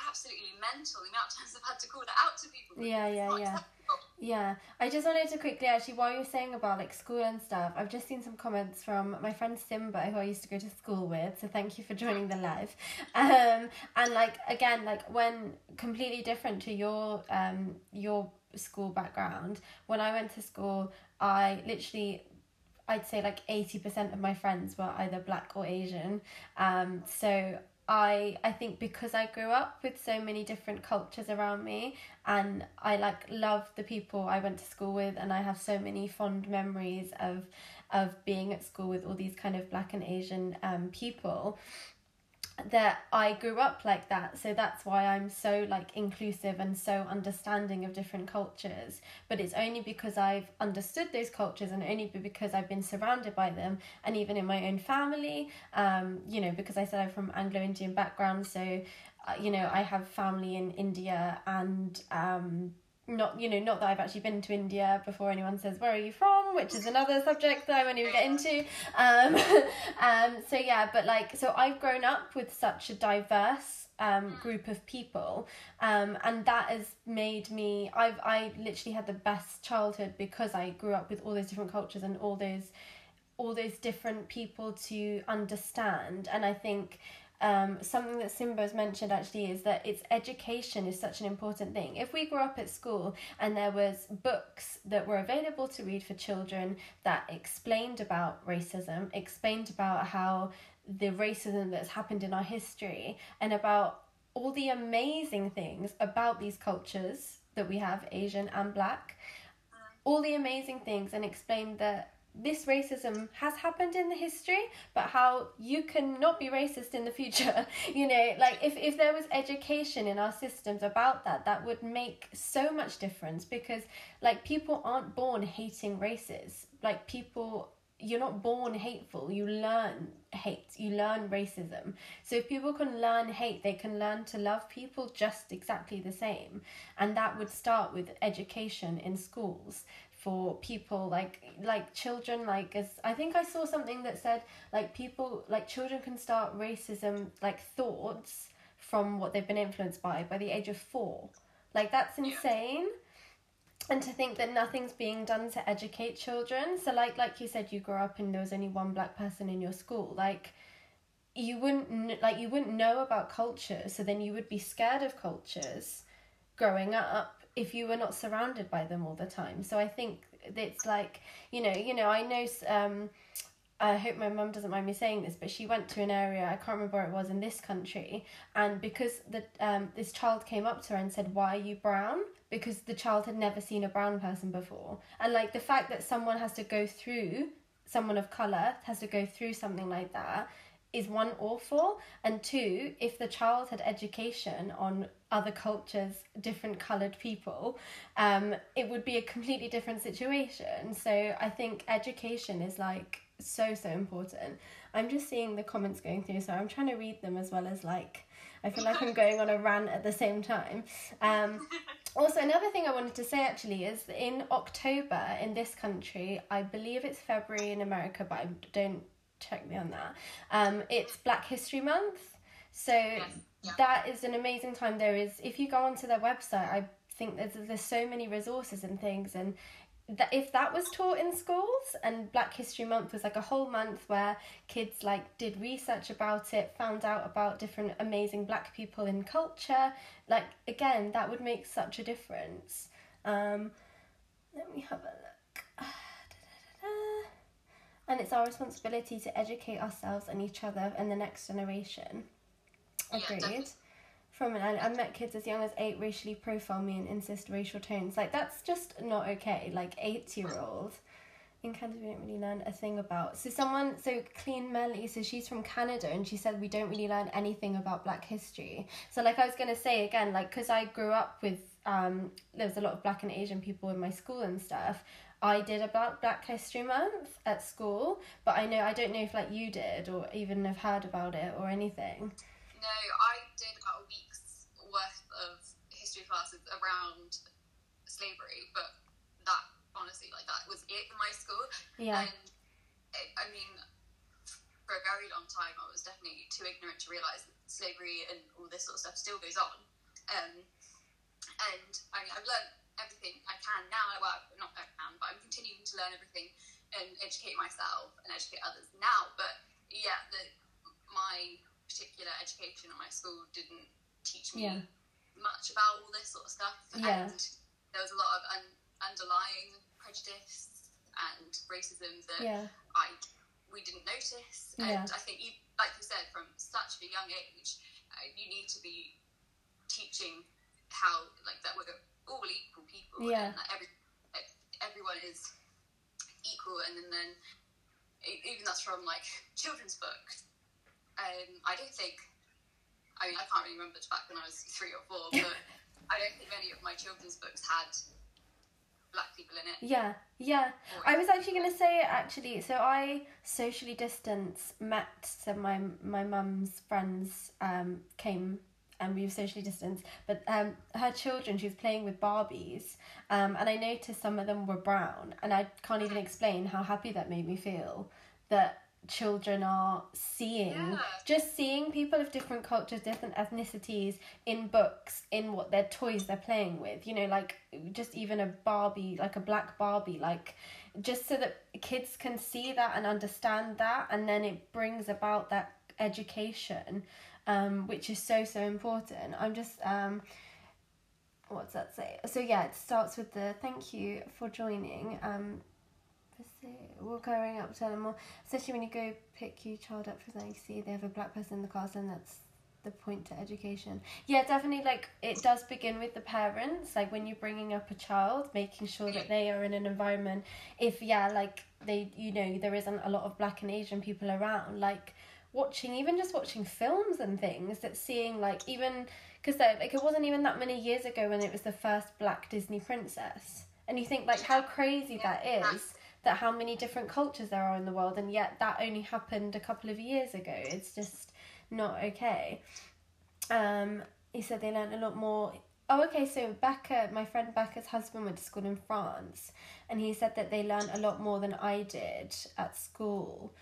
absolutely mental the amount of times I've had to call that out to people. Yeah, yeah, yeah. acceptable. Yeah, I just wanted to quickly actually, while you were saying about like school and stuff, I've just seen some comments from my friend Simba, who I used to go to school with. So thank you for joining the live. Um, and like again, like when completely different to your um your school background, when I went to school, I literally. I'd say like 80% of my friends were either black or Asian. Um, so I I think because I grew up with so many different cultures around me and I like love the people I went to school with and I have so many fond memories of of being at school with all these kind of black and Asian um people that I grew up like that. So that's why I'm so like inclusive and so understanding of different cultures. But it's only because I've understood those cultures and only because I've been surrounded by them and even in my own family um you know because I said I'm from Anglo-Indian background so uh, you know I have family in India and um not you know not that I've actually been to India before anyone says where are you from which is another subject that I won't even get into. Um [laughs] um so yeah but like so I've grown up with such a diverse um group of people. Um and that has made me I've I literally had the best childhood because I grew up with all those different cultures and all those all those different people to understand. And I think um, something that Simba's mentioned actually is that it's education is such an important thing. If we grew up at school and there was books that were available to read for children that explained about racism, explained about how the racism that's happened in our history and about all the amazing things about these cultures that we have, Asian and black, all the amazing things and explained that this racism has happened in the history but how you cannot be racist in the future [laughs] you know like if, if there was education in our systems about that that would make so much difference because like people aren't born hating races. Like people you're not born hateful. You learn hate. You learn racism. So if people can learn hate they can learn to love people just exactly the same. And that would start with education in schools for people like like children like as i think i saw something that said like people like children can start racism like thoughts from what they've been influenced by by the age of four. Like that's insane. And to think that nothing's being done to educate children. So like like you said you grew up and there was only one black person in your school. Like you wouldn't like you wouldn't know about culture so then you would be scared of cultures growing up if you were not surrounded by them all the time so i think it's like you know you know i know um I hope my mum doesn't mind me saying this, but she went to an area I can't remember where it was in this country, and because the um this child came up to her and said, "Why are you brown?" because the child had never seen a brown person before, and like the fact that someone has to go through someone of color has to go through something like that is one awful and two if the child had education on other cultures different colored people um it would be a completely different situation. So i think education is like so so important. I'm just seeing the comments going through so i'm trying to read them as well as like i feel like i'm going on a rant at the same time. Um also another thing i wanted to say actually is in october in this country i believe it's february in america but i don't check me on that. Um, it's Black History Month, so Yes, yeah. that is an amazing time. There is, if you go onto their website, I think there's there's so many resources and things, and that if that was taught in schools and Black History Month was like a whole month where kids like did research about it, found out about different amazing Black people in culture, like again, that would make such a difference. Um, let me have a look. [sighs] And it's our responsibility to educate ourselves and each other and the next generation. Yeah, Agreed. definitely. From an I met kids as young as eight racially profile me and insist racial tones. Like that's just not okay. Like eight year old. In Canada, we don't really learn a thing about. So someone, so Clean Melly, so she's from Canada, and she said we don't really learn anything about Black history. So like I was gonna say again, like because I grew up with um, there was a lot of Black and Asian people in my school and stuff. I did about Black History Month at school, but I know I don't know if like you did or even have heard about it or anything. No, I did about a week's worth of history classes around slavery, but that honestly, like that was it in my school. Yeah, And it, I mean, for a very long time, I was definitely too ignorant to realise that slavery and all this sort of stuff still goes on. Um, and I mean, I've learned everything I can now. Well, not I can, but I'm continuing to learn everything and educate myself and educate others now. But yeah, the, my particular education at my school didn't teach me Yeah. much about all this sort of stuff. Yeah. And there was a lot of un- underlying prejudice and racism that yeah, I we didn't notice. And I think, you, like you said, from such a young age, uh, you need to be teaching how like that we're all equal people. Yeah. And that every everyone is equal, and then, then even that's from like children's books. Um, I don't think. I mean, I can't really remember back when I was three or four, but [laughs] I don't think any of my children's books had black people in it. yeah, yeah. I was actually gonna say actually. So I socially distance met. some my my mum's friends um came and we were socially distanced. But um her children, she was playing with Barbies, um and I noticed some of them were brown, and I can't even explain how happy that made me feel that children are seeing Yeah. just seeing people of different cultures different ethnicities in books in what their toys they're playing with you know like just even a barbie like a black barbie like just so that kids can see that and understand that and then it brings about that education um which is so so important i'm just um what's that say so yeah it starts with the thank you for joining um we're growing up telling more especially when you go pick your child up for something see they have a black person in the class and that's the point to education. Yeah definitely like it does begin with the parents like when you're bringing up a child making sure that they are in an environment if yeah like they you know there isn't a lot of black and asian people around like watching even just watching films and things that seeing like even because like it wasn't even that many years ago when it was the first black disney princess. And you think like how crazy that is that how many different cultures there are in the world and yet that only happened a couple of years ago. It's just not okay. Um he said they learned a lot more. Oh okay so becca my friend becca's husband went to school in france and he said that they learned a lot more than i did at school.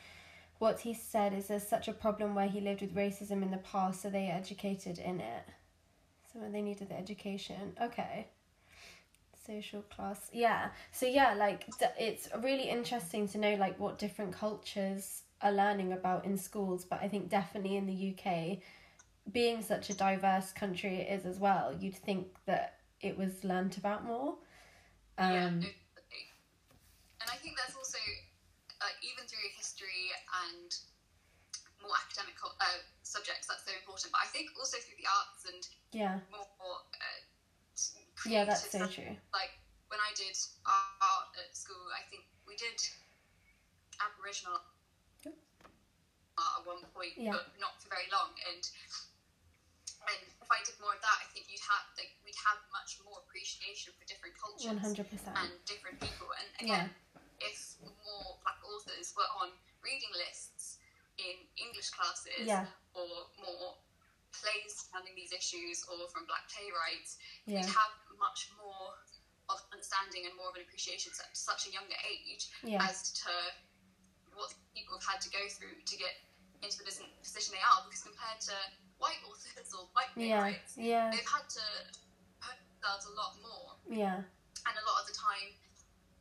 What he said is there's such a problem where he lived with racism in the past so they educated in it. So they needed the education. Okay social class yeah so yeah like it's really interesting to know like what different cultures are learning about in schools but i think definitely in the uk being such a diverse country it is as well you'd think that it was learnt about more um yeah, definitely. And I think there's also, uh, even through history and more academic uh, subjects, that's so important. But I think also through the arts and yeah more uh, yeah that's so true Like when I did art at school, I think we did Aboriginal art at one point, Yeah. but not for very long. And and if I did more of that, I think you'd have like we'd have much more appreciation for different cultures 100% and different people. And again, if more black authors were on reading lists in English classes Yeah. or more plays surrounding these issues or from black playwrights, yeah you'd have much more of understanding and more of an appreciation at such a younger age yeah. as to what people have had to go through to get into the position they are. Because compared to white authors or white yeah playwrights, yeah they've had to put themselves a lot more. Yeah. And a lot of the time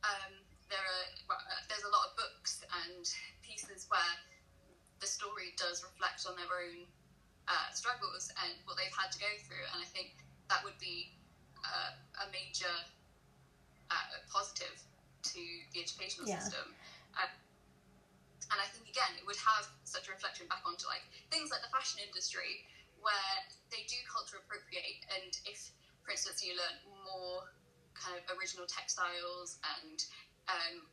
um, there are well, uh, there's a lot of books and pieces where the story does reflect on their own uh, struggles and what they've had to go through. And I think that would be uh, a major uh, positive to the educational Yeah. system. Um, and I think again it would have such a reflection back onto like things like the fashion industry where they do culture appropriate and if for instance you learn more kind of original textiles and um,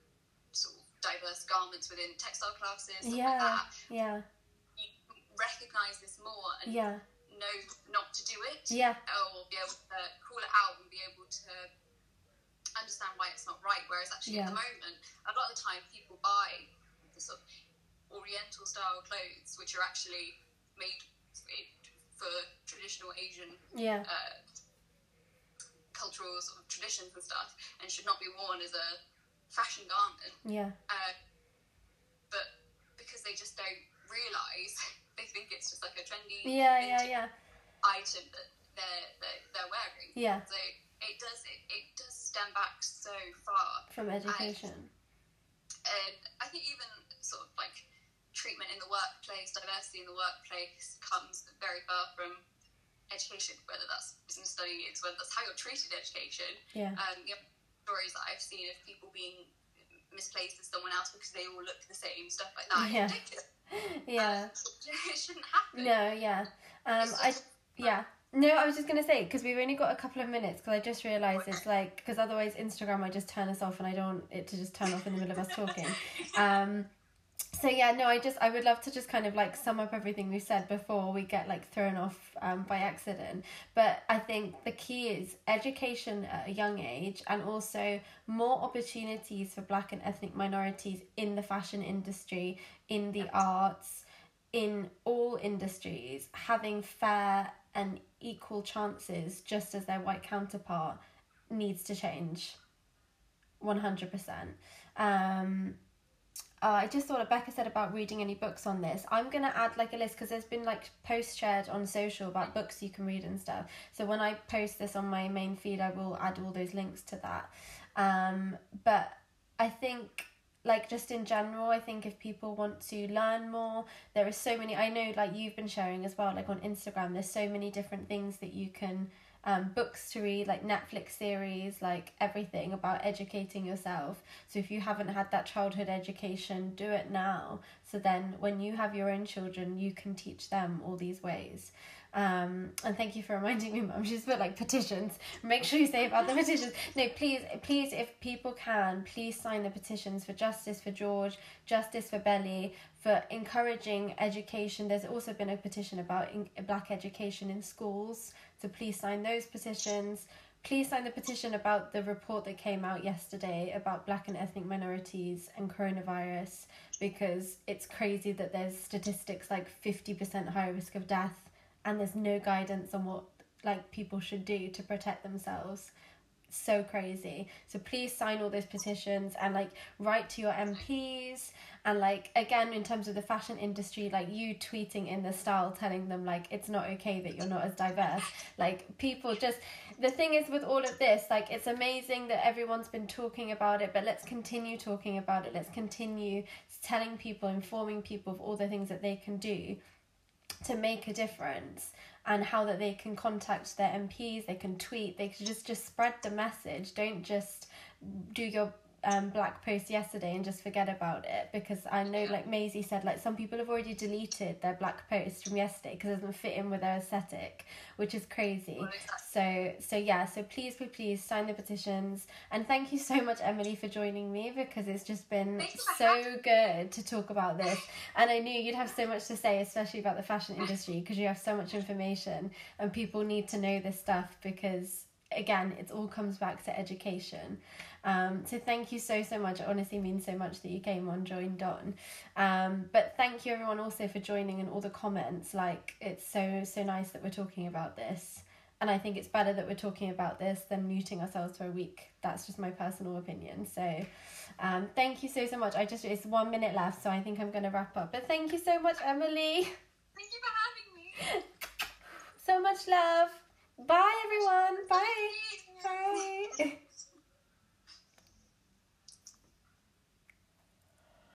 sort of diverse garments within textile classes stuff like yeah. that yeah. you recognize this more and yeah know not to do it yeah or be able to call it out and be able to understand why it's not right. Whereas actually Yeah. at the moment, a lot of the time people buy the sort of Oriental style clothes, which are actually made for traditional Asian yeah uh, cultural sort of traditions and stuff, and should not be worn as a fashion garment. yeah Uh, but because they just don't realise, [laughs] they think it's just like a trendy yeah yeah yeah item that they're, they're, they're wearing. yeah So it does it, it does stem back so far, from education and I think even sort of like treatment in the workplace, diversity in the workplace comes very far from education. Whether that's business studies, whether that's how you're treated in education. yeah Um, you know, stories that I've seen of people being misplaced as someone else because they all look the same, stuff like that. Yeah. Ridiculous. [laughs] yeah. [laughs] It shouldn't happen. no yeah. Um i yeah. No i was just gonna say because we've only got a couple of minutes because i just realized it's like because otherwise instagram might just turn us off and i don't want it to just turn off in the middle of us talking. [laughs] Um so yeah no i just i would love to just kind of like sum up everything we said before we get like thrown off um, by accident. But i think the key is education at a young age and also more opportunities for black and ethnic minorities in the fashion industry in the arts in all industries having fair and equal chances just as their white counterpart needs to change. 100% um uh, I just thought Becca said about reading any books on this. I'm gonna add like a list because there's been like posts shared on social about books you can read and stuff. So when I post this on my main feed, I will add all those links to that. Um, but I think like just in general, I think if people want to learn more, there are so many. I know like you've been sharing as well, like on Instagram. There's so many different things that you can um, books to read, like Netflix series, like everything about educating yourself. So if you haven't had that childhood education, do it now. So then when you have your own children, you can teach them all these ways. Um, and thank you for reminding me, Mum. She's put like petitions. Make sure you say about the petitions. No, please, please, if people can, please sign the petitions for justice for George, justice for Belly, for encouraging education. There's also been a petition about in, black education in schools. So please sign those petitions. Please sign the petition about the report that came out yesterday about black and ethnic minorities and coronavirus because it's crazy that there's statistics like 50% higher risk of death and there's no guidance on what like people should do to protect themselves. So crazy. So please sign all those petitions and like write to your MPs and like again in terms of the fashion industry like you tweeting in the style telling them like it's not okay that you're not as diverse. Like people just the thing is with all of this like it's amazing that everyone's been talking about it but let's continue talking about it. Let's continue telling people informing people of all the things that they can do to make a difference and how that they can contact their MPs, they can tweet, they can just just spread the message. Don't just do your um, black post yesterday and just forget about it because I know, like Maisie said, like some people have already deleted their black post from yesterday because it doesn't fit in with their aesthetic, which is crazy. So, so yeah, so please, please, please sign the petitions and thank you so much, Emily, for joining me because it's just been so good to talk about this. And I knew you'd have so much to say, especially about the fashion industry, because you have so much information and people need to know this stuff because again, it all comes back to education. Um, so thank you so so much. It honestly means so much that you came on, joined on. Um, but thank you everyone also for joining and all the comments. Like it's so so nice that we're talking about this. And I think it's better that we're talking about this than muting ourselves for a week. That's just my personal opinion. So, um, thank you so so much. I just it's one minute left, so I think I'm going to wrap up. But thank you so much, Emily. Thank you for having me. [laughs] so much love. Bye, everyone. Bye. [laughs]